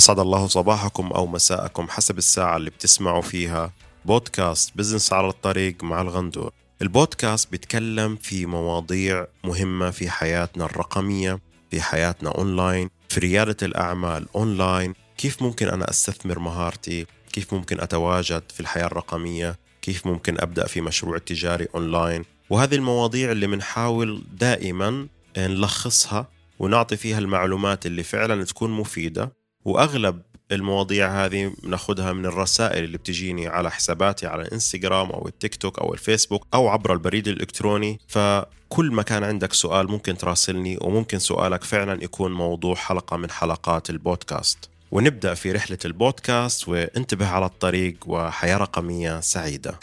أسعد الله صباحكم أو مساءكم حسب الساعة اللي بتسمعوا فيها. بودكاست business على الطريق مع الغندور. البودكاست بيتكلم في مواضيع مهمة في حياتنا الرقمية في حياتنا أونلاين في ريادة الأعمال أونلاين. كيف ممكن أنا أستثمر مهارتي؟ كيف ممكن أتواجد في الحياة الرقمية؟ كيف ممكن أبدأ في مشروع تجاري أونلاين؟ وهذه المواضيع اللي بنحاول دائما نلخصها ونعطي فيها المعلومات اللي فعلا تكون مفيدة. وأغلب المواضيع هذه بناخذها من الرسائل اللي بتجيني على حساباتي على الانستغرام أو التيك توك أو الفيسبوك أو عبر البريد الإلكتروني. فكل ما كان عندك سؤال ممكن تراسلني وممكن سؤالك فعلا يكون موضوع حلقة من حلقات البودكاست. ونبدأ في رحلة البودكاست وانتبه على الطريق وحياة رقمية سعيدة.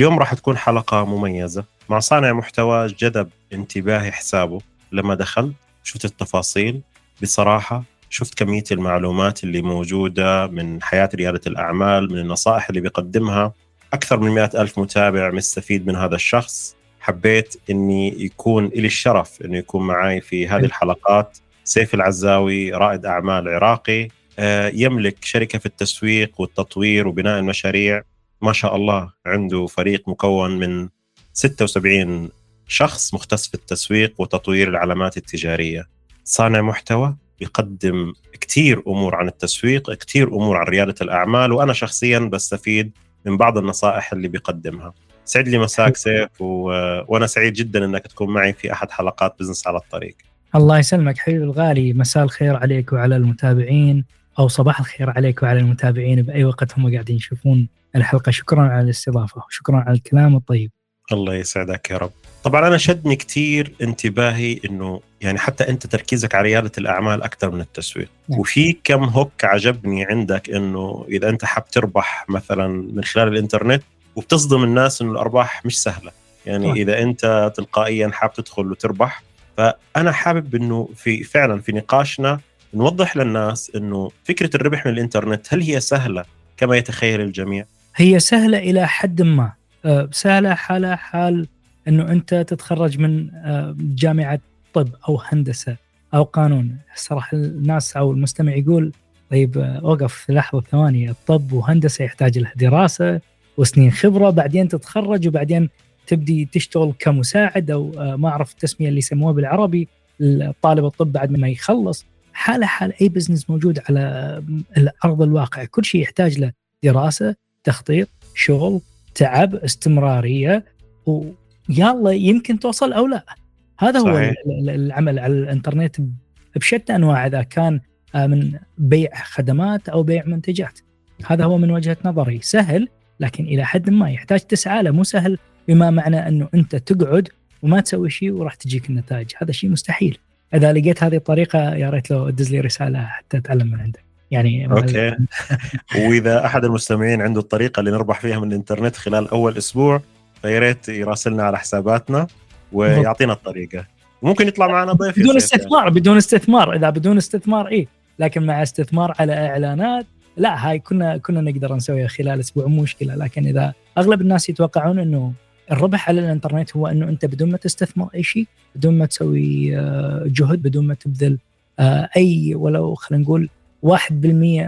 اليوم راح تكون حلقة مميزة. مع صانع محتوى جذب انتباهي حسابه. لما دخلت شفت التفاصيل. بصراحة شفت كمية المعلومات اللي موجودة من حياة ريادة الأعمال من النصائح اللي بيقدمها. أكثر من مئة ألف متابع مستفيد من هذا الشخص. حبيت أني يكون لي الشرف أنه يكون معي في هذه الحلقات. سيف العزاوي رائد أعمال عراقي. آه، يملك شركة في التسويق والتطوير وبناء المشاريع. ما شاء الله عنده فريق مكون من 76 شخص مختص في التسويق وتطوير العلامات التجارية. صانع محتوى يقدم كثير أمور عن التسويق كثير أمور عن ريادة الأعمال وأنا شخصيا بستفيد من بعض النصائح اللي بيقدمها. سعد لي مساك سيف و... وأنا سعيد جدا أنك تكون معي في أحد حلقات بزنس على الطريق. الله يسلمك حبيبي الغالي مساء الخير عليك وعلى المتابعين. أو صباح الخير عليك وعلى المتابعين. بأي وقت هم قاعدين يشوفون الحلقة. شكرا على الاستضافة وشكرا على الكلام الطيب. الله يسعدك يا رب. طبعا أنا شدني كثير انتباهي إنه يعني حتى أنت تركيزك على ريادة الأعمال أكثر من التسويق. نعم. وفي كم هوك عجبني عندك إنه إذا أنت حاب تربح مثلا من خلال الإنترنت وبتصدم الناس إنه الأرباح مش سهلة. يعني نعم. إذا أنت تلقائيا حاب تدخل وتربح فأنا حابب إنه في فعلا في نقاشنا نوضح للناس إنه فكرة الربح من الإنترنت هل هي سهلة كما يتخيل الجميع؟ هي سهلة إلى حد ما. آه، سهلة حالة حال إنه أنت تتخرج من آه، جامعة طب أو هندسة أو قانون. الصراحه الناس أو المستمع يقول طيب اوقف لحظة ثواني الطب وهندسة يحتاج له دراسة وسنين خبرة بعدين تتخرج وبعدين تبدي تشتغل كمساعد أو ما أعرف التسمية اللي يسموها بالعربي طالب الطب بعد ما يخلص. حالة حال أي بزنس موجود على ارض الواقع. كل شيء يحتاج له دراسة تخطيط شغل تعب استمرارية ويلا يمكن توصل أو لا. هذا صحيح. هو العمل على الإنترنت بشتى أنواع إذا كان آه، من بيع خدمات أو بيع منتجات. هذا هو من وجهة نظري. سهل لكن إلى حد ما يحتاج تسعى له. مو سهل بما معنى أنه أنت تقعد وما تسوي شيء وراح تجيك النتائج. هذا شيء مستحيل. إذا لقيت هذه الطريقة يا ريت لو تدز لي رسالة حتى أتعلم من عندك. يعني okay. وإذا أحد المستمعين عنده الطريقة اللي نربح فيها من الإنترنت خلال أول أسبوع فيا ريت يراسلنا على حساباتنا ويعطينا الطريقة. ممكن يطلع معنا ضيف بدون استثمار يعني. بدون استثمار. إذا بدون استثمار اي لكن مع استثمار على إعلانات لا هاي كنا كنا نقدر نسويها خلال أسبوع مو مشكلة. لكن إذا أغلب الناس يتوقعون إنه الربح على الانترنت هو أنه أنت بدون ما تستثمر أي شيء بدون ما تسوي آه، جهد بدون ما تبذل آه، أي ولو خلينا نقول 1%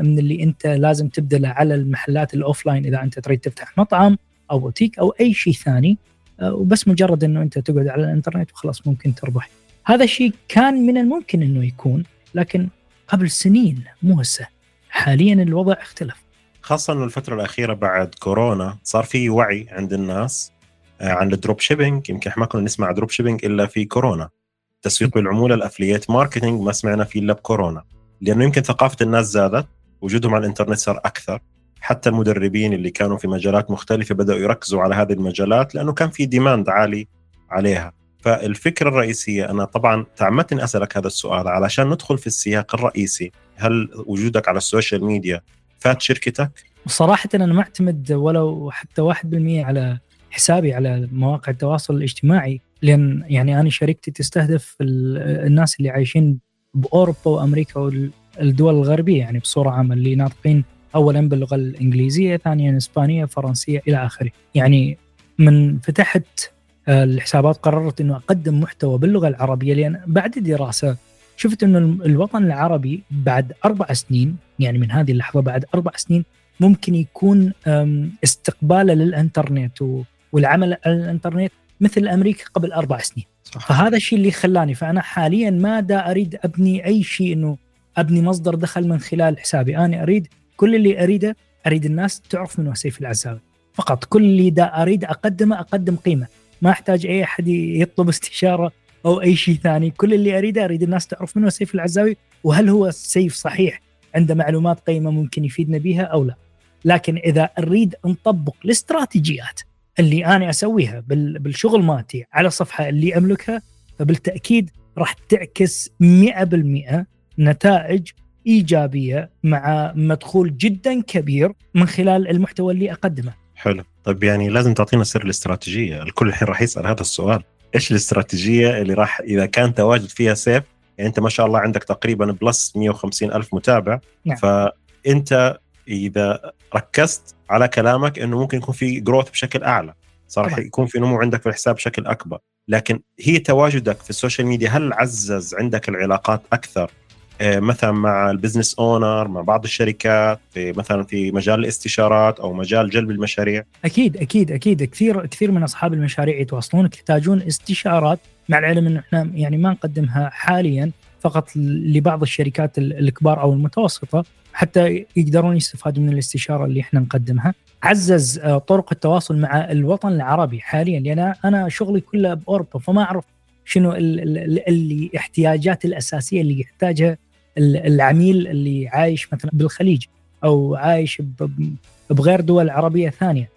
من اللي أنت لازم تبذله على المحلات ال offline إذا أنت تريد تفتح مطعم أو بوتيك أو أي شيء ثاني آه، وبس مجرد أنه أنت تقعد على الانترنت وخلاص ممكن تربح. هذا الشيء كان من الممكن أنه يكون لكن قبل سنين مو هسه. حاليا الوضع اختلف. خاصة انه الفترة الأخيرة بعد كورونا صار في وعي عند الناس عن ال drop shipping. يمكن إحنا ما كنا نسمع drop shipping إلا في كورونا. تسويق بالعموله ال affiliate marketing ما سمعنا فيه إلا بكورونا. لأنه يمكن ثقافة الناس زادت وجودهم على الإنترنت صار أكثر. حتى المدربين اللي كانوا في مجالات مختلفة بدأوا يركزوا على هذه المجالات لأنه كان في demand عالي عليها. فالفكرة الرئيسية أنا طبعا تعمدت إني أسألك هذا السؤال علشان ندخل في السياق الرئيسي. هل وجودك على السوشيال ميديا فات شركتك؟ صراحة أنا ما أعتمد ولو حتى 1% على حسابي على مواقع التواصل الاجتماعي لأن يعني أنا شركتي تستهدف الناس اللي عايشين بأوروبا وأمريكا والدول الغربية يعني بصورة عامة اللي ناطقين اولا باللغة الإنجليزية ثانيا إسبانية فرنسية إلى آخره. يعني من فتحت آه، الحسابات قررت إنه أقدم محتوى باللغة العربية لأن بعد دراسة شفت إنه الوطن العربي بعد أربع سنين يعني من هذه اللحظة بعد أربع سنين ممكن يكون استقباله للإنترنت والعمل على الانترنت مثل أمريكا قبل أربع سنين. صح. فهذا الشيء اللي خلاني فأنا حاليا ما دا أريد أبني أي شيء إنه أبني مصدر دخل من خلال حسابي. أنا أريد كل اللي أريده أريد الناس تعرف من هو سيف العزاوي فقط كل اللي دا أريد أقدمه أقدم قيمة. ما أحتاج أي أحد يطلب استشارة أو أي شيء ثاني. كل اللي أريده أريد الناس تعرف من هو سيف العزاوي وهل هو سيف صحيح عنده معلومات قيمة ممكن يفيدنا بها أو لا. لكن إذا أريد نطبق الاستراتيجيات اللي أنا أسويها بالشغل مالتي على الصفحه اللي أملكها فبالتأكيد راح تعكس 100% نتائج إيجابية مع مدخول جدا كبير من خلال المحتوى اللي أقدمه. حلو، طيب يعني لازم تعطينا سر الاستراتيجية، الكل الحين راح يسأل هذا السؤال، إيش الاستراتيجية اللي راح إذا كان تواجد فيها سيف؟ يعني أنت ما شاء الله عندك تقريبا plus 150 ألف متابع. نعم. فأنت إذا ركزت على كلامك إنه ممكن يكون في growth بشكل أعلى. صار راح يكون في نمو عندك في الحساب بشكل أكبر. لكن هي تواجدك في ال social media هل عزز عندك العلاقات أكثر؟ آه، مثلا مع ال business owner مع بعض الشركات في مثلا في مجال الاستشارات أو مجال جلب المشاريع؟ أكيد أكيد أكيد. كثير كثير من أصحاب المشاريع يتواصلون يحتاجون استشارات. مع العلم انه إحنا يعني ما نقدمها حاليا فقط لبعض الشركات الكبار أو المتوسطة. حتى يقدرون يستفادوا من الاستشارة اللي إحنا نقدمها. عزز آه، طرق التواصل مع الوطن العربي حاليا لأن أنا شغلي كله بأوروبا فما أعرف شنو الاحتياجات الأساسية اللي يحتاجها العميل اللي عايش مثلا بالخليج أو عايش بغير دول عربية ثانية.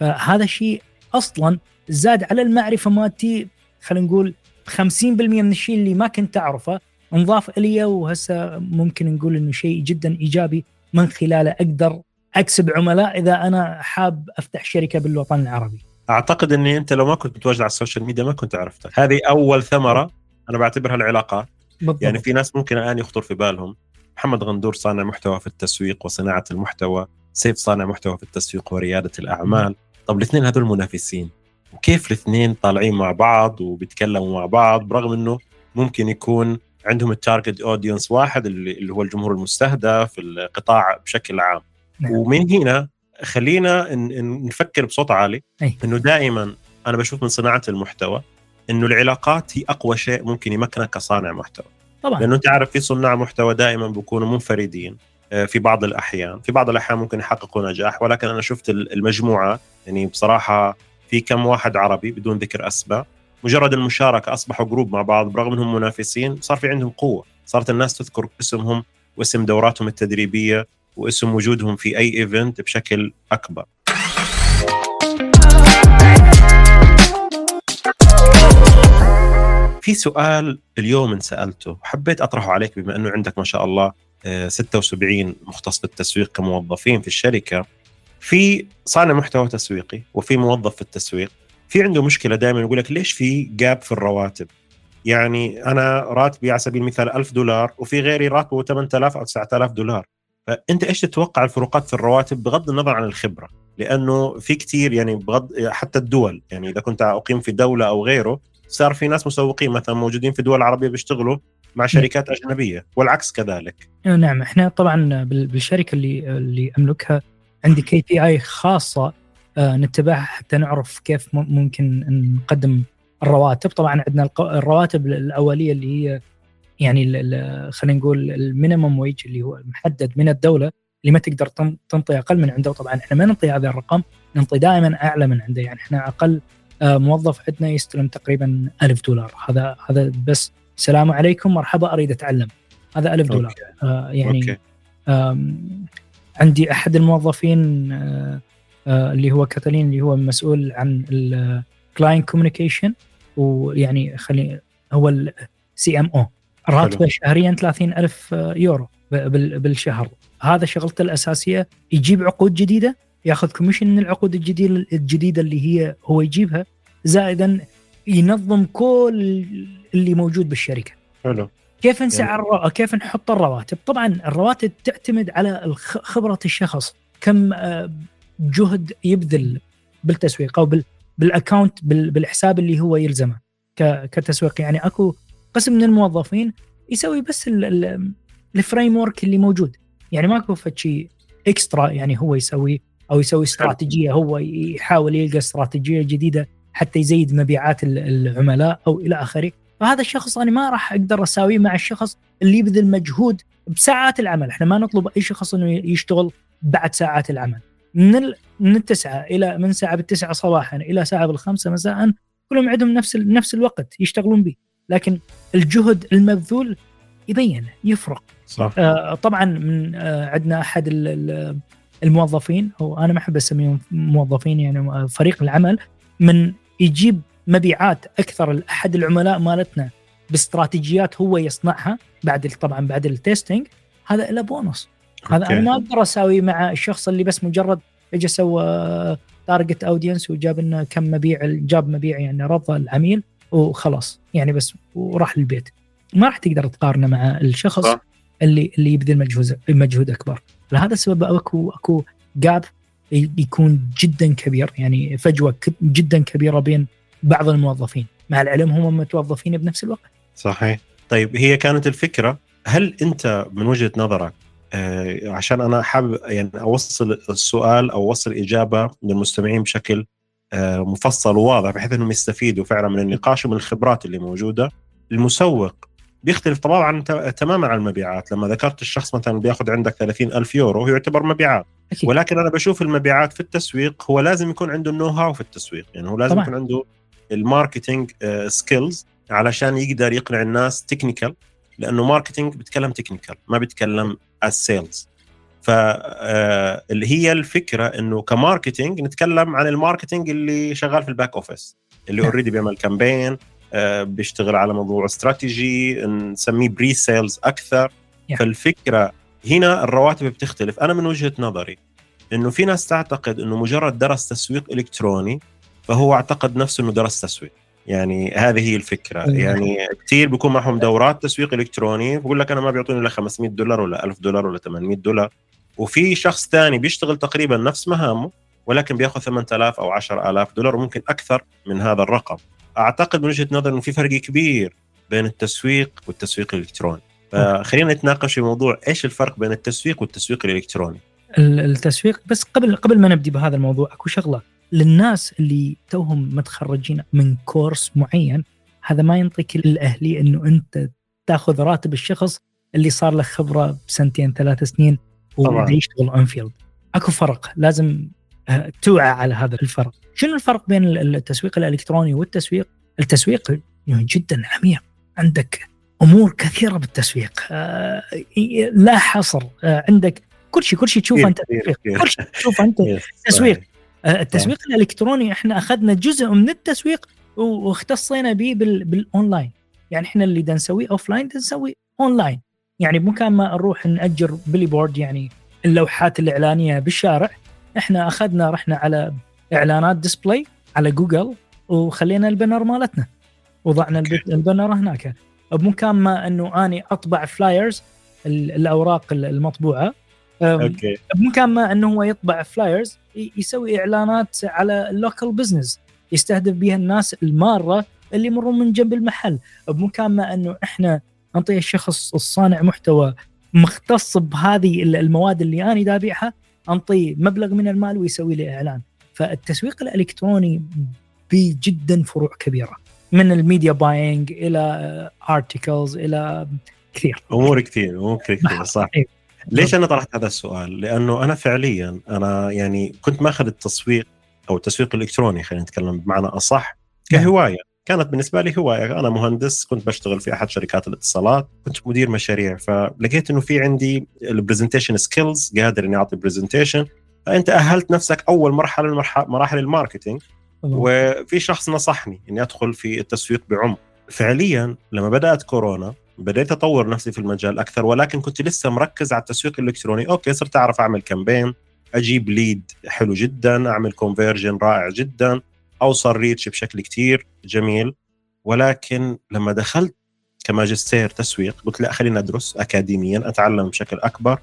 فهذا الشيء أصلا زاد على المعرفة مالتي خلينا نقول 50% من الشيء اللي ما كنت أعرفه. انضاف إلي وهسه ممكن نقول إنه شيء جدا إيجابي. من خلاله أقدر أكسب عملاء إذا أنا حاب أفتح شركة بالوطن العربي. أعتقد إني أنت لو ما كنت متواجد على ال social media ما كنت عرفتك، هذه أول ثمرة. أنا بعتبرها العلاقات. بالضبط. يعني في ناس ممكن الآن يخطر في بالهم. محمد غندور صانع محتوى في التسويق وصناعة المحتوى، سيف صانع محتوى في التسويق وريادة الأعمال، طب الاثنين هذول منافسين. وكيف الاثنين طالعين مع بعض وبيتكلموا مع بعض؟ برغم إنه ممكن يكون عندهم ال target audience واحد اللي هو الجمهور المستهدف القطاع بشكل عام. نعم. ومن هنا خلينا نفكر بصوت عالي. أي. إنه دائما أنا بشوف من صناعة المحتوى إنه العلاقات هي أقوى شيء ممكن يمكنك كصانع محتوى. طبعا. لأنه انت عارف في صناع محتوى دائما بيكونوا منفردين آه، في بعض الأحيان. في بعض الأحيان ممكن يحققوا نجاح ولكن أنا شفت المجموعة يعني بصراحة في كم واحد عربي بدون ذكر أسماء مجرد المشاركة أصبحوا group مع بعض برغم إنهم منافسين صار في عندهم قوة. صارت الناس تذكر اسمهم واسم دوراتهم التدريبية واسم وجودهم في أي event بشكل أكبر. في سؤال اليوم انسالته حبيت أطرحه عليك بما إنه عندك ما شاء الله 76 آه، مختص بالتسويق كموظفين في الشركة. في صانع محتوى تسويقي وفي موظف في التسويق. في عنده مشكلة دائما يقول لك ليش في جاب في الرواتب؟ يعني أنا راتبي على سبيل المثال 1000 دولار وفي غيري راتبه 8000 أو 9000 دولار. فأنت إيش تتوقع الفروقات في الرواتب بغض النظر عن الخبرة؟ لأنه في كثير يعني بغض حتى الدول يعني إذا كنت أقيم في دولة أو غيره صار في ناس مسوقين مثلا موجودين في دول عربية بيشتغلوا مع شركات أجنبية والعكس كذلك. نعم إحنا طبعا بالشركة اللي اللي أملكها عندي KPI خاصة نتبعها حتى نعرف كيف ممكن نقدم الرواتب. طبعا عندنا الرواتب الأولية اللي هي يعني خلينا نقول ال minimum wage اللي هو محدد من الدولة اللي ما تقدر تنطي أقل من عنده. طبعا إحنا ما ننطي هذا الرقم ننطي دائما أعلى من عنده. يعني إحنا أقل آه، موظف عندنا يستلم تقريبا ألف دولار. هذا هذا بس السلام عليكم مرحبا أريد أتعلم. هذا ألف دولار. آه يعني أوكي. عندي أحد الموظفين آه آه، اللي هو كاتالين اللي هو مسؤول عن ال client communication ويعني خلي هو ال CMO راتبه شهريا 30 ألف يورو بالشهر. هذا شغلته الأساسية. يجيب عقود جديدة ياخذ commission من العقود الجديدة الجديدة اللي هي هو يجيبها زائدا ينظم كل اللي موجود بالشركة. حلو. كيف نسعر يعني. كيف نحط الرواتب؟ طبعا الرواتب تعتمد على خبرة الشخص. كم آه، جهد يبذل بالتسويق أو بال account بالحساب اللي هو يلزمه كتسويق. يعني أكو قسم من الموظفين يسوي بس ال framework اللي موجود. يعني ماكو شيء extra يعني هو يسوي أو يسوي استراتيجية هو يحاول يلقى استراتيجية جديدة حتى يزيد مبيعات العملاء أو إلى آخره. فهذا الشخص أنا ما راح أقدر أساويه مع الشخص اللي يبذل مجهود بساعات العمل. إحنا ما نطلب أي شخص إنه يشتغل بعد ساعات العمل. من من التسعة إلى من ساعة بالتسعة صباحا إلى ساعة بالخمسة مساء كلهم عندهم نفس نفس الوقت يشتغلون به. لكن الجهد المبذول يبين يفرق. صح. آه طبعا من آه عندنا أحد الموظفين أو أنا ما أحب اسميهم موظفين يعني فريق العمل من يجيب مبيعات أكثر لأحد العملاء مالتنا باستراتيجيات هو يصنعها بعد طبعا بعد ال testing هذا له بونص. هذا أنا ما أقدر أساوي مع الشخص اللي بس مجرد اجى سوى target audience وجاب لنا كم مبيع جاب مبيع يعني رضى العميل وخلاص. يعني بس وراح للبيت. ما راح تقدر تقارنه مع الشخص صح. اللي اللي يبذل مجهود مجهود أكبر. لهذا السبب اكو أكو جاب يكون جدا كبير. يعني فجوة جدا كبيرة بين بعض الموظفين. مع العلم هم متوظفين بنفس الوقت. صحيح. طيب هي كانت الفكرة هل أنت من وجهة نظرك آه عشان أنا حابب يعني أوصل السؤال أو أوصل إجابة للمستمعين بشكل آه مفصل وواضح بحيث إنهم يستفيدوا فعلا من النقاش ومن الخبرات اللي موجودة المسوق بيختلف طبعا تماما عن المبيعات لما ذكرت الشخص مثلا بيأخذ عندك 30 ألف يورو يعتبر مبيعات أكيد. ولكن أنا بشوف المبيعات في التسويق هو لازم يكون عنده ال know-how في التسويق يعني هو لازم طبعا. يكون عنده ال marketing skills آه، علشان يقدر يقنع الناس technical لأنه marketing بيتكلم technical ما بيتكلم as sales فاللي هي الفكرة إنه ك marketing نتكلم عن ال marketing اللي شغال في ال back office اللي already نعم. بيعمل campaign آه، بيشتغل على موضوع استراتيجي نسميه pre-sales أكثر. فالفكرة هنا الرواتب بتختلف أنا من وجهة نظري إنه في ناس تعتقد إنه مجرد درس تسويق إلكتروني فهو أعتقد نفسه إنه درس تسويق يعني هذه هي الفكرة. yeah. يعني كثير بيكون معهم دورات تسويق إلكتروني بقول لك أنا ما بيعطوني إلا 500 دولار ولا 1000 دولار ولا 800 دولار. وفي شخص ثاني بيشتغل تقريبا نفس مهامه ولكن بيأخذ 8000 أو 10000 دولار وممكن أكثر من هذا الرقم. أعتقد من وجهة نظري إنه في فرق كبير بين التسويق والتسويق الإلكتروني. فخلينا نتناقش في موضوع إيش الفرق بين التسويق والتسويق الإلكتروني. التسويق بس قبل قبل ما نبدي بهذا الموضوع أكو شغلة. للناس اللي توهم متخرجين من كورس معين هذا ما ينطيك الاهلي إنه أنت تأخذ راتب الشخص اللي صار له خبرة بسنتين ثلاث سنين ويشتغل on field أكو فرق لازم توعى على هذا الفرق. شنو الفرق بين التسويق الإلكتروني والتسويق؟ التسويق جدا عميق. عندك أمور كثيرة بالتسويق. آه، لا حصر. آه، عندك كل شيء كل شيء تشوفه أنت تسويق. كل شيء تشوفه أنت تسويق. آه، التسويق الإلكتروني إحنا أخذنا جزء من التسويق واختصينا به بالأونلاين. يعني إحنا اللي نسويه offline نسوي أونلاين. يعني بمكان ما نروح نأجر billboard يعني اللوحات الإعلانية بالشارع. إحنا أخذنا رحنا على إعلانات display على جوجل وخلينا ال banner مالتنا. وضعنا البنر هناك. بمكان ما إنه أني أطبع flyers الأوراق المطبوعة. okay. بمكان ما إنه هو يطبع flyers يسوي إعلانات على ال local business يستهدف بها الناس المارة اللي يمرون من جنب المحل. بمكان ما إنه إحنا نعطي الشخص الصانع محتوى مختص بهذه المواد اللي أنا دا أبيعها انطيه مبلغ من المال ويسوي لي إعلان. فالتسويق الإلكتروني بجدا فروع كبيرة من ال media buying إلى articles إلى كثير. أمور كثير أمور كثير صح. إيه. ليش أنا طرحت هذا السؤال؟ لأنه أنا فعليا أنا يعني كنت ماخذ التسويق أو التسويق الإلكتروني خلينا نتكلم بمعنى أصح نعم. كهواية. كانت بالنسبة لي هواية. أنا مهندس كنت بشتغل في أحد شركات الاتصالات كنت مدير مشاريع فلقيت إنه في عندي ال presentation skills قادر إني أعطي presentation فأنت أهلت نفسك أول مرحلة من مراحل ال marketing وفي شخص نصحني إني أدخل في التسويق بعمق. فعليا لما بدأت كورونا بديت أطور نفسي في المجال أكثر ولكن كنت لسه مركز على التسويق الإلكتروني. okay صرت أعرف أعمل campaign أجيب lead حلو جدا أعمل conversion رائع جدا أوصل reach بشكل كتير جميل. ولكن لما دخلت كماجستير تسويق قلت لا خليني أدرس اكاديميا أتعلم بشكل أكبر.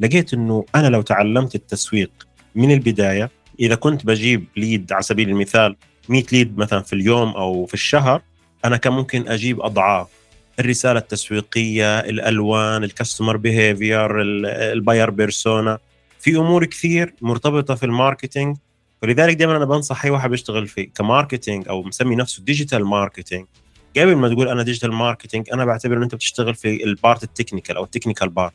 لقيت إنه أنا لو تعلمت التسويق من البداية إذا كنت بجيب lead على سبيل المثال 100 lead مثلا في اليوم أو في الشهر أنا كان ممكن أجيب أضعاف. الرسالة التسويقية الألوان ال customer behavior ال buyer persona في أمور كثير مرتبطة في ال marketing. ولذلك دائما أنا بنصح أي واحد بيشتغل في ك marketing أو مسمي نفسه digital marketing قبل ما تقول أنا digital marketing أنا بعتبر إن أنت بتشتغل في ال part ال technical أو ال technical part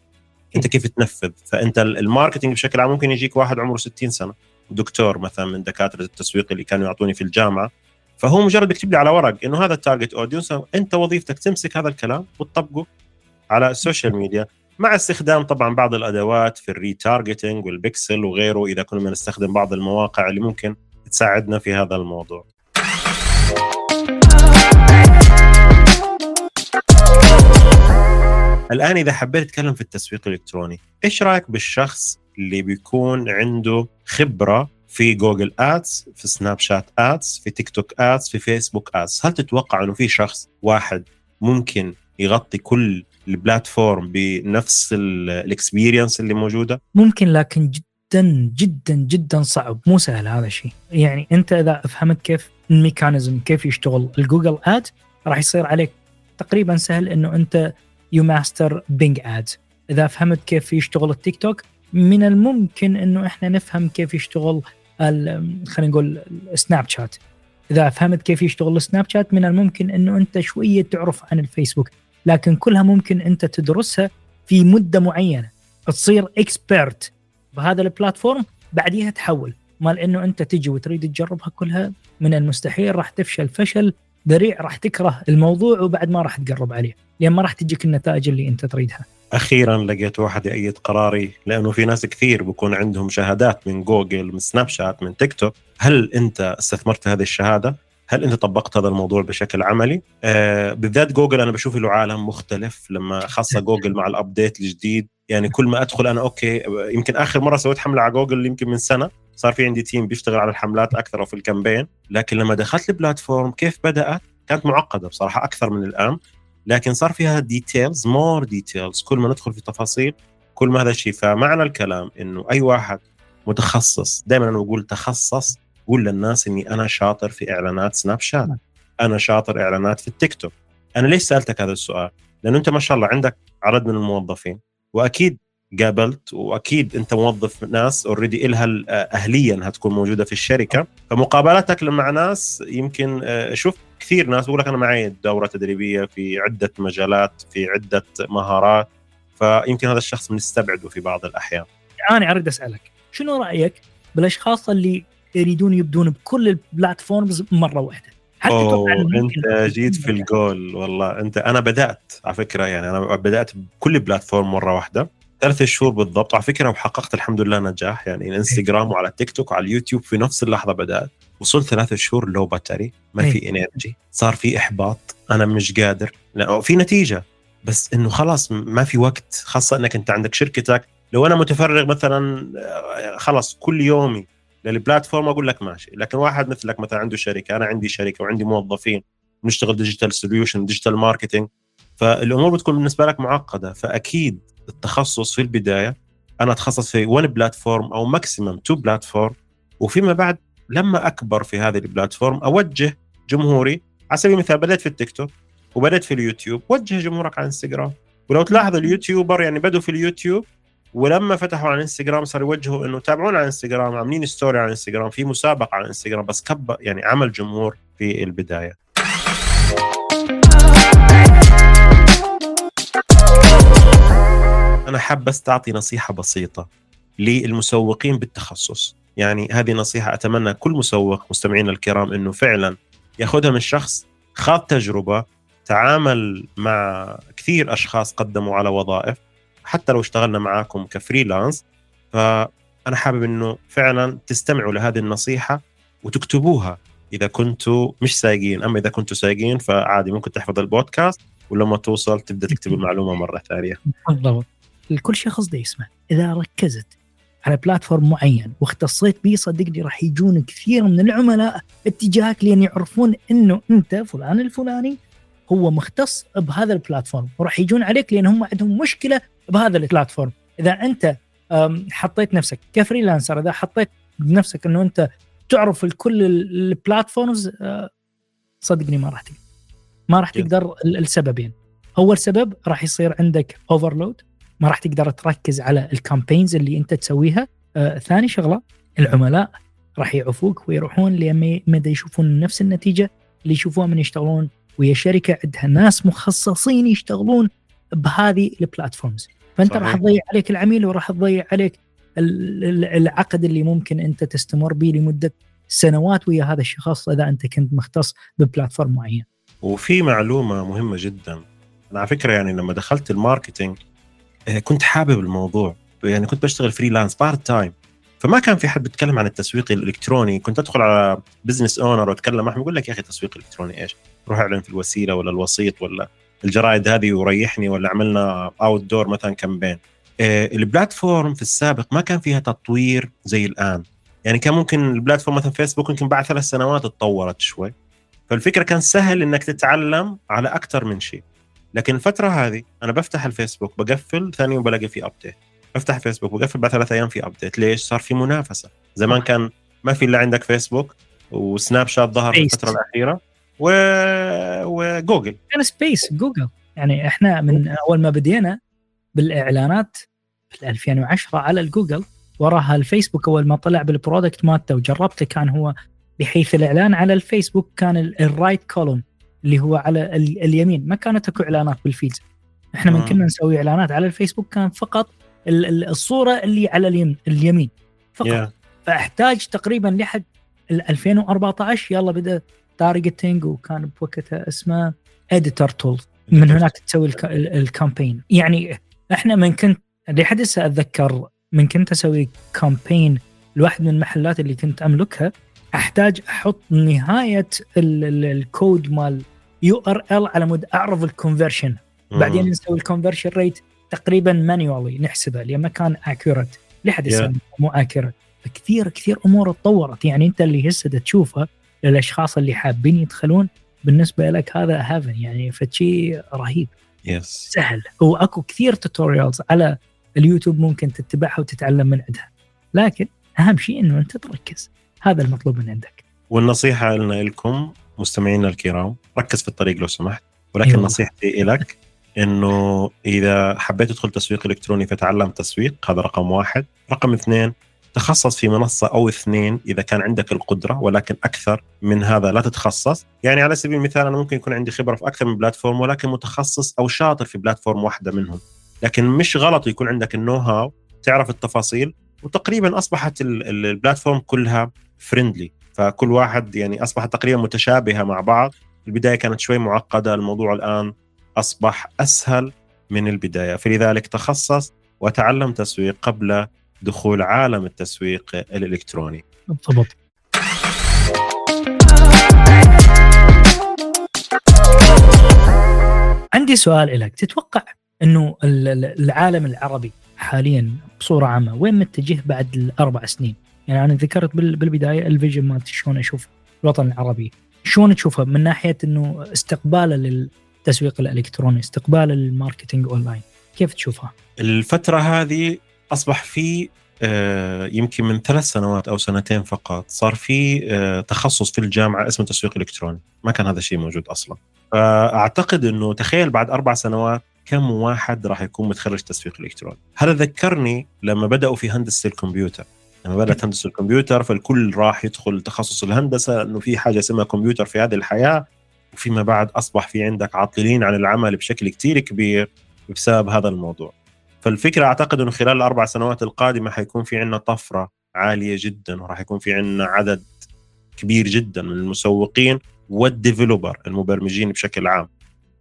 أنت كيف تنفذ؟ فأنت ال marketing بشكل عام ممكن يجيك واحد عمره 60 سنة. دكتور مثلا من دكاترة التسويق اللي كانوا يعطوني في الجامعة. فهو مجرد بيكتب لي على ورق إنه هذا ال target audience أنت وظيفتك تمسك هذا الكلام وتطبقه على ال social media مع استخدام طبعا بعض الأدوات في ال retargeting وال pixel وغيره إذا كنا نستخدم بعض المواقع اللي ممكن تساعدنا في هذا الموضوع. الآن إذا حبيت اتكلم في التسويق الإلكتروني، إيش رأيك بالشخص اللي بيكون عنده خبرة في جوجل ads في سناب شات ads في تيك توك ads في فيسبوك ads هل تتوقع إنه في شخص واحد ممكن يغطي كل ال platform بنفس ال experience اللي موجودة؟ ممكن لكن جدا جدا جدا صعب. مو سهل هذا الشيء. يعني أنت إذا فهمت كيف ال mechanism كيف يشتغل الجوجل ad راح يصير عليك تقريبا سهل إنه أنت you master Bing ads إذا فهمت كيف يشتغل التيك توك من الممكن إنه إحنا نفهم كيف يشتغل خلينا نقول سناب شات. إذا فهمت كيف يشتغل السناب شات من الممكن إنه أنت شوية تعرف عن الفيسبوك لكن كلها ممكن أنت تدرسها في مدة معينة. تصير expert بهذا ال platform بعديها تحول. مال إنه أنت تجي وتريد تجربها كلها من المستحيل راح تفشل فشل ذريع راح تكره الموضوع وبعد ما راح تقرب عليه. لأن ما راح تجيك النتائج اللي أنت تريدها. أخيرا لقيت واحد يأيد قراري لأنه في ناس كثير بكون عندهم شهادات من جوجل من سناب شات من تيك توك. هل أنت استثمرت هذه الشهادة؟ هل أنت طبقت هذا الموضوع بشكل عملي؟ آه بالذات جوجل أنا بشوف له عالم مختلف لما خاصة جوجل مع ال update الجديد. يعني كل ما أدخل أنا okay يمكن آخر مرة سويت حملة على جوجل يمكن من سنة. صار في عندي team بيشتغل على الحملات أكثر وفي ال campaign. لكن لما دخلت ال platform كيف بدأت؟ كانت معقدة بصراحة أكثر من الآن. لكن صار فيها details more details كل ما ندخل في تفاصيل كل ما هذا الشيء. فمعنى الكلام إنه أي واحد متخصص دائما أنا بقول تخصص قول للناس إني أنا شاطر في إعلانات سناب شات. أنا شاطر إعلانات في التيك توك أنا ليش سألتك هذا السؤال؟ لأنه أنت ما شاء الله عندك عدد من الموظفين. وأكيد قابلت وأكيد أنت موظف ناس اوريدي إلها اهليا هتكون موجودة في الشركة. فمقابلاتك مع ناس يمكن آه، شوف كثير ناس بقول لك أنا معي دورة تدريبية في عدة مجالات في عدة مهارات فيمكن هذا الشخص بنستبعده في بعض الأحيان. أنا أريد أسألك شنو رأيك بالأشخاص اللي يريدون يبدون بكل ال platforms مرة واحدة؟ حتى أوه أنت جيت في الجول والله أنت أنا بدأت على فكرة يعني أنا بدأت بكل platform مرة واحدة ثلاث شهور بالضبط. على فكرة وحققت الحمد لله نجاح يعني الانستغرام وعلى التيك توك وعلى اليوتيوب في نفس اللحظة بدأت. وصلت ثلاث شهور low battery ما في energy صار في إحباط أنا مش قادر. لا في نتيجة. بس إنه خلاص ما في وقت خاصة إنك أنت عندك شركتك. لو أنا متفرغ مثلا آه، خلاص كل يومي لل platform أقول لك ماشي. لكن واحد مثلك مثلا عنده شركة أنا عندي شركة وعندي موظفين نشتغل digital solution digital marketing فالأمور بتكون بالنسبة لك معقدة فأكيد التخصص في البداية أنا أتخصص في one platform أو maximum two platform وفيما بعد لما أكبر في هذه ال platform أوجه جمهوري على سبيل المثال بدأت في التيك توك وبدأت في اليوتيوب وجه جمهورك على انستغرام ولو تلاحظ ال YouTuber يعني بدوا في اليوتيوب ولما فتحوا على الإنستغرام صار يوجهوا إنه تابعونا على انستغرام عاملين story على انستغرام في مسابقة على انستغرام backup يعني عمل جمهور في البداية. أنا حاب بس تعطي نصيحة بسيطة للمسوقين بالتخصص. يعني هذه نصيحة أتمنى كل مسوق مستمعينا الكرام إنه فعلا يأخذها من شخص خاض تجربة تعامل مع كثير أشخاص قدموا على وظائف حتى لو اشتغلنا معاكم كفريلانس. فأنا حابب إنه فعلا تستمعوا لهذه النصيحة وتكتبوها إذا كنتوا مش سايقين. أما إذا كنتوا سايقين فعادي ممكن تحفظ البودكاست ولما توصل تبدأ تكتب المعلومة مرة ثانية. بالضبط. الكل شخص ده يسمع. إذا ركزت على بلاتفورم معين واختصيت به صدقني راح يجون كثير من العملاء اتجاهك لأن يعرفون إنه أنت فلان الفلاني هو مختص بهذا ال platform وراح يجون عليك لأن هم عندهم مشكلة بهذا ال platform. إذا أنت حطيت نفسك ك freelancer إذا حطيت بنفسك إنه أنت تعرف كل ال platforms آه، صدقني ما راح تقدر. ما راح تقدر السببين. اول سبب راح يصير عندك overload ما راح تقدر تركز على ال campaigns اللي انت تسويها. آه ثاني شغلة العملاء راح يعفوك ويروحون لما مدى يشوفون نفس النتيجة اللي يشوفوها من يشتغلون ويا شركة. عندها ناس مخصصين يشتغلون بهذه ال platforms فأنت راح تضيع عليك العميل وراح تضيع عليك العقد اللي ممكن أنت تستمر به لمدة سنوات ويا هذا الشخص إذا أنت كنت مختص ب platform معين. وفي معلومة مهمة جدا. أنا على فكرة يعني لما دخلت ال marketing كنت حابب الموضوع. يعني كنت بشتغل freelance part time فما كان في حد بيتكلم عن التسويق الإلكتروني. كنت أدخل على business owner وأتكلم معهم. يقول لك يا أخي تسويق إلكتروني إيش؟ روح أعلن في الوسيلة ولا الوسيط ولا الجرائد هذه وريحني ولا عملنا outdoor مثلا campaign آه، ال platform في السابق ما كان فيها تطوير زي الآن. يعني كان ممكن ال platform مثلا فيسبوك يمكن بعد ثلاث سنوات اتطورت شوي. فالفكرة كان سهل إنك تتعلم على أكثر من شيء. لكن الفترة هذه أنا بفتح الفيسبوك بقفل ثاني يوم بلاقي في update افتح فيسبوك بقفل بعد ثلاث أيام في update ليش؟ صار في منافسة. زمان كان ما في إلا عندك فيسبوك وسناب شات ظهر في الفترة الأخيرة و... وجوجل. كان space جوجل. يعني إحنا من أول ما بدينا بالإعلانات في 2010 على الجوجل وراها الفيسبوك أول ما طلع بال product مالته وجربته كان هو بحيث الإعلان على الفيسبوك كان ال right column اللي هو على اليمين. ما كانت اكو إعلانات بال feed. إحنا من كنا نسوي إعلانات على الفيسبوك كان فقط الصورة اللي على اليمين. فقط. Yeah. فأحتاج تقريبا لحد 2014 يلا بدأ targeting وكان بوقتها اسمه editor tool من هناك تسوي ال campaign يعني إحنا من كنت لحد هسه أتذكر من كنت أسوي campaign لواحد من المحلات اللي كنت أملكها أحتاج أحط نهاية الكود مال URL على مود اعرف ال conversion بعدين نسوي ال conversion rate تقريبا manually نحسبه لأن ما كان accurate لحد هسه yeah. مو accurate فكثير كثير أمور تطورت. يعني أنت اللي هسه تشوفه للأشخاص اللي حابين يدخلون بالنسبة لك هذا heaven يعني فشي رهيب. yes yes. سهل. واكو كثير tutorials على اليوتيوب ممكن تتبعها وتتعلم من عندها. لكن أهم شيء إنه أنت تركز. هذا المطلوب من عندك. والنصيحة لنا لكم مستمعينا الكرام ركز في الطريق لو سمحت ولكن أيوة. نصيحتي لك إنه إذا حبيت تدخل تسويق إلكتروني فتعلم تسويق هذا رقم واحد. رقم اثنين تخصص في منصة أو اثنين إذا كان عندك القدرة ولكن أكثر من هذا لا تتخصص. يعني على سبيل المثال أنا ممكن يكون عندي خبرة في أكثر من بلاتفورم ولكن متخصص أو شاطر في بلاتفورم واحدة منهم. لكن مش غلط يكون عندك النو هاو تعرف التفاصيل وتقريبا أصبحت البلاتفورم كلها فريندلي فكل واحد يعني أصبحت تقريبا متشابهة مع بعض. البداية كانت شوي معقدة الموضوع الآن أصبح أسهل من البداية. فلذلك تخصص وتعلم تسويق قبل دخول عالم التسويق الإلكتروني. بالضبط. عندي سؤال لك تتوقع إنه العالم العربي حاليا بصورة عامة وين متجه بعد الأربع سنين؟ يعني أنا ذكرت بالبداية ال vision مالت شلون أشوف الوطن العربي. شلون تشوفه من ناحية إنه استقباله للتسويق الإلكتروني استقبال ال marketing online. كيف تشوفها؟ الفترة هذه أصبح في آه، يمكن من ثلاث سنوات أو سنتين فقط صار في آه، تخصص في الجامعة اسمه تسويق إلكتروني. ما كان هذا الشيء موجود أصلا. فأعتقد إنه تخيل بعد أربع سنوات كم واحد راح يكون متخرج تسويق إلكتروني. هذا ذكرني لما بدأوا في هندسة الكمبيوتر؟ لما بدأت هندسه الكمبيوتر فالكل راح يدخل تخصص الهندسة إنه في حاجة اسمها كمبيوتر في هذه الحياة. وفيما بعد أصبح في عندك عاطلين عن العمل بشكل كثير كبير بسبب هذا الموضوع. فالفكرة أعتقد إنه خلال الأربع سنوات القادمة حيكون في عندنا طفرة عالية جدا وراح يكون في عندنا عدد كبير جدا من المسوقين والديفلوبر المبرمجين بشكل عام.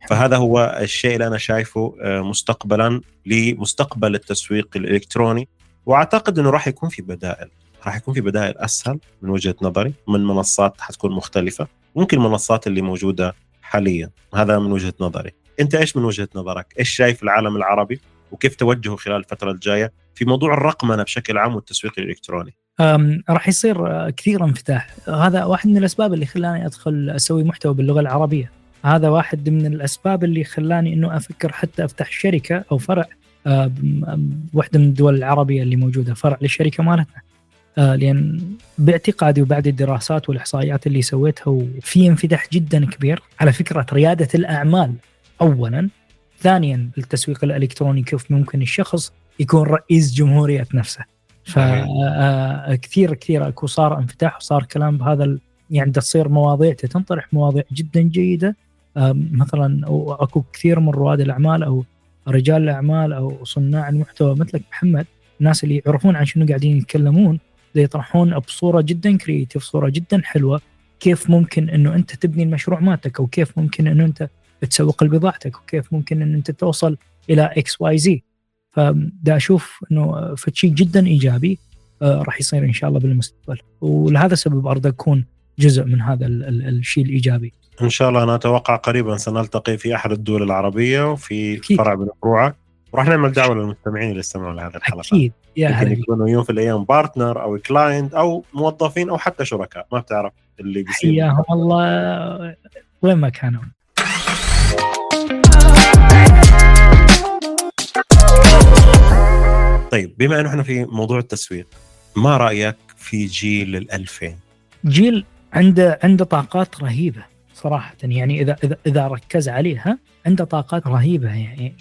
فهذا هو الشيء اللي أنا شايفه آه، مستقبلا لمستقبل التسويق الإلكتروني. وأعتقد إنه راح يكون في بدائل. راح يكون في بدائل أسهل من وجهة نظري من منصات حتكون مختلفة. ممكن المنصات اللي موجودة حاليا هذا من وجهة نظري. أنت إيش من وجهة نظرك؟ إيش شايف العالم العربي؟ وكيف توجهه خلال الفترة الجاية في موضوع الرقمنة بشكل عام والتسويق الإلكتروني؟ راح يصير كثير انفتاح. هذا واحد من الأسباب اللي خلاني أدخل أسوي محتوى باللغة العربية. هذا واحد من الأسباب اللي خلاني إنه أفكر حتى أفتح شركة أو فرع واحدة من الدول العربية اللي موجودة فرع للشركة مالتنا. آه لأن باعتقادي وبعد الدراسات والإحصائيات اللي سويتها وفي انفتاح جدا كبير. على فكرة ريادة الأعمال اولا. ثانيا التسويق الإلكتروني كيف ممكن الشخص يكون رئيس جمهورية نفسه. فكثير آه، كثير أكو صار انفتاح وصار كلام بهذا يعني تصير مواضيع تنطرح مواضيع جدا جيدة. مثلا أكو كثير من رواد الأعمال أو رجال الأعمال أو صناع المحتوى مثلك محمد الناس اللي يعرفون عن شنو قاعدين يتكلمون يطرحون بصوره جدا كريتيف صورة جدا حلوة كيف ممكن إنه أنت تبني المشروع مالتك أو كيف ممكن إنه أنت تسوق لبضاعتك وكيف ممكن انه أنت توصل إلى X Y Z فدا أشوف إنه فشي جدا إيجابي آه، راح يصير إن شاء الله بالمستقبل. ولهذا السبب اريد اكون جزء من هذا الشيء الإيجابي. إن شاء الله أنا أتوقع قريبا سنلتقي في أحد الدول العربية وفي أكيد. فرع من فروعك وراح نعمل دعوة للمستمعين اللي يستمعون لهذه الحلقة. أكيد يا هلا يكونوا يوم في الأيام partner أو client أو موظفين أو حتى شركاء ما بتعرف اللي بيصير. حياهم الله وين ما كانوا. طيب بما إنه إحنا في موضوع التسويق ما رأيك في جيل ال2000 جيل عنده عنده طاقات رهيبة صراحة. يعني إذا إذا إذا ركز عليها عنده طاقات رهيبة يعني.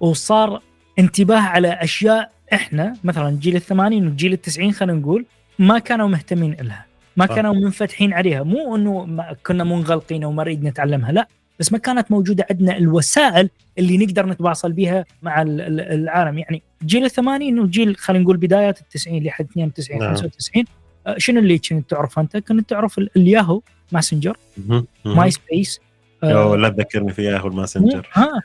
وصار انتباه على أشياء إحنا مثلا جيل الثمانين وجيل التسعين خلينا نقول ما كانوا مهتمين لها ما كانوا منفتحين عليها. مو إنه كنا منغلقين وما نريد نتعلمها لا. بس ما كانت موجودة عندنا الوسائل اللي نقدر نتواصل بها مع العالم. يعني جيل الثمانين وجيل خلينا نقول بدايات التسعين لحد 92 نعم. 95 آه، شنو اللي كنت تعرف أنت؟ كنت تعرف الياهو ماسنجر ماي سبيس آه لا تذكرني في ياهو الماسنجر. ها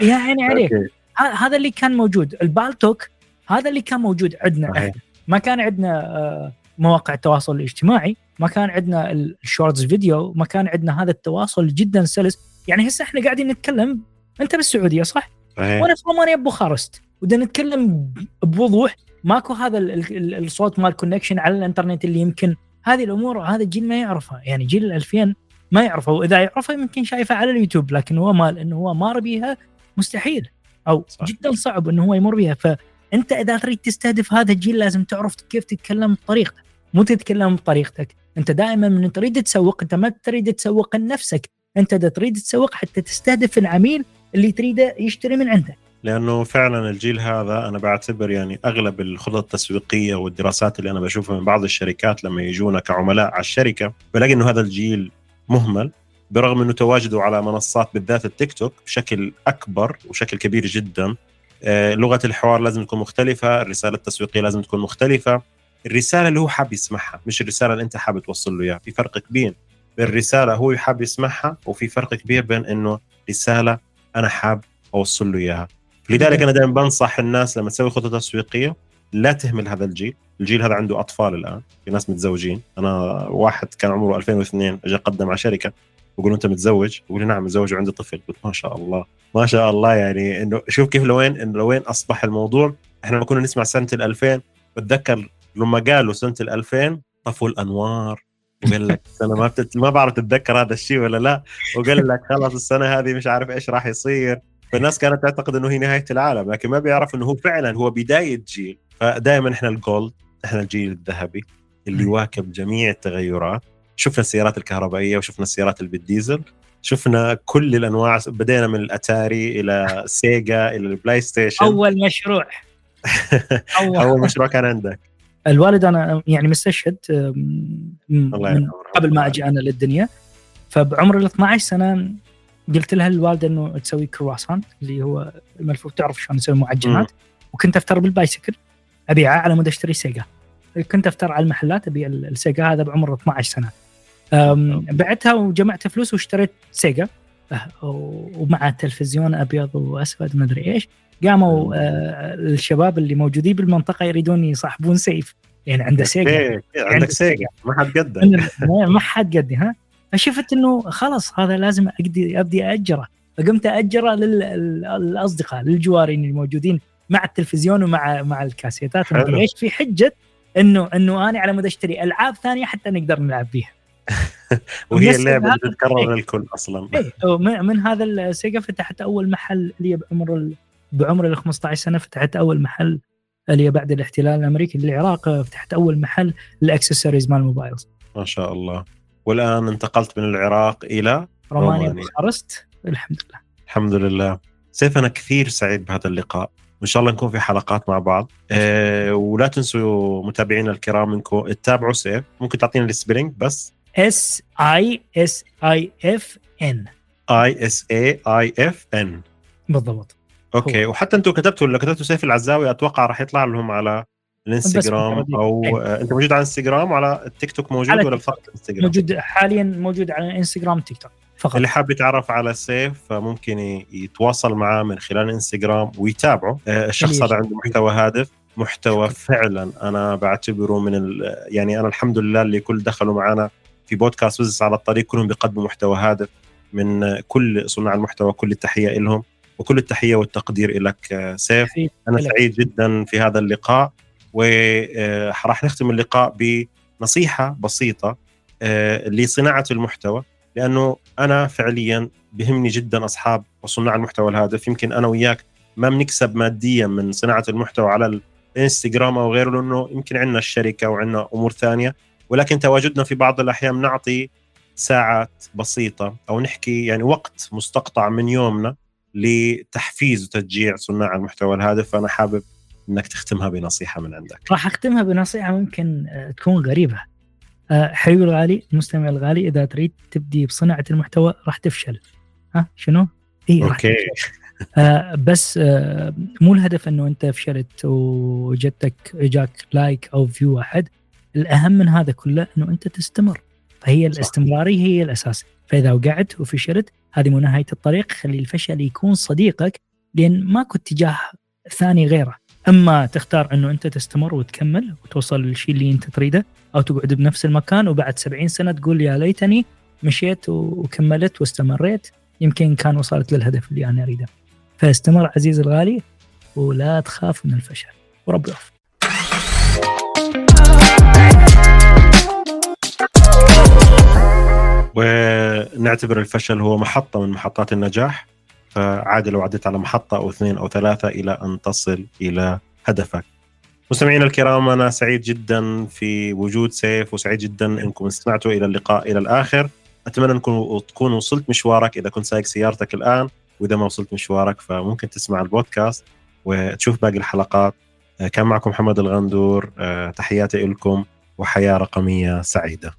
يا عيني عليك. هذا اللي كان موجود البالتوك هذا اللي كان موجود عندنا ما كان عندنا آه مواقع التواصل الاجتماعي ما كان عندنا ال shorts video ما كان عندنا هذا التواصل جدا سلس. يعني هسه إحنا قاعدين نتكلم أنت بالسعودية صح؟ وأنا في رومانيا ببوخارست. ودنا نتكلم بوضوح ماكو هذا الصوت مال connection على الإنترنت اللي يمكن هذه الأمور هذا الجيل ما يعرفها يعني جيل ال 2000 ما يعرفه. وإذا يعرفه يمكن شايفه على اليوتيوب لكن هو مال إنه هو مار بيها مستحيل. أو صح. جدا صعب إنه هو يمر بها فأنت إذا تريد تستهدف هذا الجيل لازم تعرف كيف تتكلم بطريقتك. مو تتكلم بطريقتك. أنت دائما من تريد تسوق أنت ما تريد تسوق لنفسك. أنت تريد تسوق حتى تستهدف العميل اللي تريده يشتري من عندك. لأنه فعلا الجيل هذا أنا بعتبر يعني أغلب الخطط التسويقية والدراسات اللي أنا بشوفها من بعض الشركات لما يجونا كعملاء على الشركة بلاقي إنه هذا الجيل مهمل برغم إنه تواجده على منصات بالذات التيك توك بشكل أكبر وشكل كبير جدا. آه، لغة الحوار لازم تكون مختلفة الرسالة التسويقية لازم تكون مختلفة. الرسالة اللي هو حاب يسمعها مش الرسالة اللي أنت حابب توصل له إياها في فرق كبير. بين الرسالة هو حاب يسمعها وفي فرق كبير بين إنه رسالة أنا حاب أوصل له إياها. لذلك أنا دائما بنصح الناس لما تسوي خطة تسويقية لا تهمل هذا الجيل. الجيل هذا عنده أطفال الآن في ناس متزوجين. أنا واحد كان عمره 2002 اجى قدم على شركة بقول أنت متزوج؟ بقول نعم متزوج وعندي طفل. قلت ما شاء الله ما شاء الله يعني إنه شوف كيف لوين إنه لوين أصبح الموضوع. إحنا لما كنا نسمع سنة ال 2000 بتذكر لما قالوا سنة ال 2000 طفوا الأنوار. وقال لك أنا ما بتت... ما بعرف تتذكر هذا الشيء ولا لا. وقال لك خلاص السنة هذه مش عارف إيش راح يصير. فالناس كانت تعتقد إنه هي نهاية العالم لكن ما بيعرف إنه هو فعلا هو بداية جيل. فدائما إحنا الجولد إحنا الجيل الذهبي اللي يواكب جميع التغيرات. شفنا السيارات الكهربائية وشفنا السيارات اللي بالديزل شفنا كل الأنواع بدينا من الأتاري إلى سيجا إلى البلاي ستيشن. أول مشروع. أول, أول مشروع كان عندك. الوالد أنا يعني مستشهد من قبل ما أجي أنا للدنيا. فبعمر ال 12 سنة قلت لها الوالدة إنه تسوي كرواسون اللي هو الملفوف تعرف شلون نسوي معجنات. وكنت أفتر بالبايسكل أبيعه على مود أشتري سيجا. كنت أفتر على المحلات أبيع السيجا هذا بعمر 12 سنة. بعتها وجمعت فلوس واشتريت سيجا. أه، ومع تلفزيون أبيض وأسود ما ادري إيش. قاموا آه، الشباب اللي موجودين بالمنطقة يريدون يصاحبون سيف. يعني عنده سيجا. عندك سيجا. ما حد قدك. ما حد قدي ها؟ فشفت إنه خلاص هذا لازم ابدي أبدي اجره فقمت اجره للأصدقاء للجوارين الموجودين مع التلفزيون ومع مع الكاسيتات. إيش في حجة انه إنه أنا على مود أشتري ألعاب ثانية حتى نقدر نلعب بيها. وهي اللعبة اللي تتكرر للكل أصلا. اي من هذا السيجا فتحت أول محل لي بعمر بعمر ال 15 سنة فتحت أول محل اللي بعد الاحتلال الأمريكي للعراق فتحت أول محل للاكسسوارز مال الموبايل ما شاء الله. والآن انتقلت من العراق إلى رومانيا. بوخارست. الحمد لله. الحمد لله. سيف أنا كثير سعيد بهذا اللقاء. وإن شاء الله نكون في حلقات مع بعض. أه ولا تنسوا متابعينا الكرام انكم تتابعوا سيف. ممكن تعطينا ال spelling بس S I S I F N. I S I A F N. بالضبط. okay. وحتى أنتم كتبتوا لو كتبتوا سيف العزاوي أتوقع راح يطلع لهم على الانستغرام. أو. آه، أنت موجود على الانستغرام وعلى التيك توك موجود ولا. فقط الانستغرام موجود حاليا موجود على الانستغرام تيك توك فقط اللي حاب يتعرف على سيف ممكن ي- يتواصل معاه من خلال الانستغرام ويتابعه آه، الشخص هذا عنده محتوى هادف محتوى. فعلا أنا بعتبره من ال... يعني أنا الحمد لله اللي كل دخلوا معنا في بودكاست business على الطريق كلهم بيقدموا محتوى هادف من آه، كل صناع المحتوى كل التحية لهم وكل التحية والتقدير لك آه، سيف أنا. سعيد جدا في هذا اللقاء وراح نختم اللقاء بنصيحة بسيطة آه، لصناعة المحتوى لأنه أنا فعليا بهمني جدا أصحاب وصناع المحتوى الهادف. يمكن أنا وياك ما بنكسب ماديا من صناعة المحتوى على الإنستغرام أو غيره لأنه يمكن عندنا الشركة وعندنا أمور ثانية. ولكن تواجدنا في بعض الأحيان نعطي ساعات بسيطة أو نحكي يعني وقت مستقطع من يومنا لتحفيز وتشجيع صناع المحتوى الهادف. فأنا حابب إنك تختمها بنصيحة من عندك. راح أختمها بنصيحة ممكن آه، تكون غريبة. آه، حبيبي الغالي المستمع الغالي إذا تريد تبدي بصناعة المحتوى راح تفشل. ها شنو؟ إي راح okay. آه بس آه مو الهدف إنه أنت فشلت وجدتك اجاك like أو view واحد الأهم من هذا كله إنه أنت تستمر. فهي. الاستمرارية هي الأساس. فإذا وقعت وفشلت هذه مو نهاية الطريق. خلي الفشل يكون صديقك لأن ماكو اتجاه ثاني غيره. أما تختار إنه أنت تستمر وتكمل وتوصل للشيء اللي أنت تريده أو تقعد بنفس المكان وبعد 70 سنة تقول يا ليتني مشيت وكملت واستمريت يمكن كان وصلت للهدف اللي أنا أريده. فاستمر عزيزي الغالي ولا تخاف من الفشل. ورب يوفقك. ونعتبر الفشل هو محطة من محطات النجاح. فعادي لو عديت على محطة أو اثنين أو ثلاثة إلى أن تصل إلى هدفك. مستمعينا الكرام أنا سعيد جدا في وجود سيف وسعيد جدا أنكم استمعتوا إلى اللقاء إلى الآخر. أتمنى أنكم تكون وصلت مشوارك إذا كنت سايق سيارتك الآن وإذا ما وصلت مشوارك فممكن تسمع البودكاست وتشوف باقي الحلقات. كان معكم محمد الغندور تحياتي لكم وحياة رقمية سعيدة.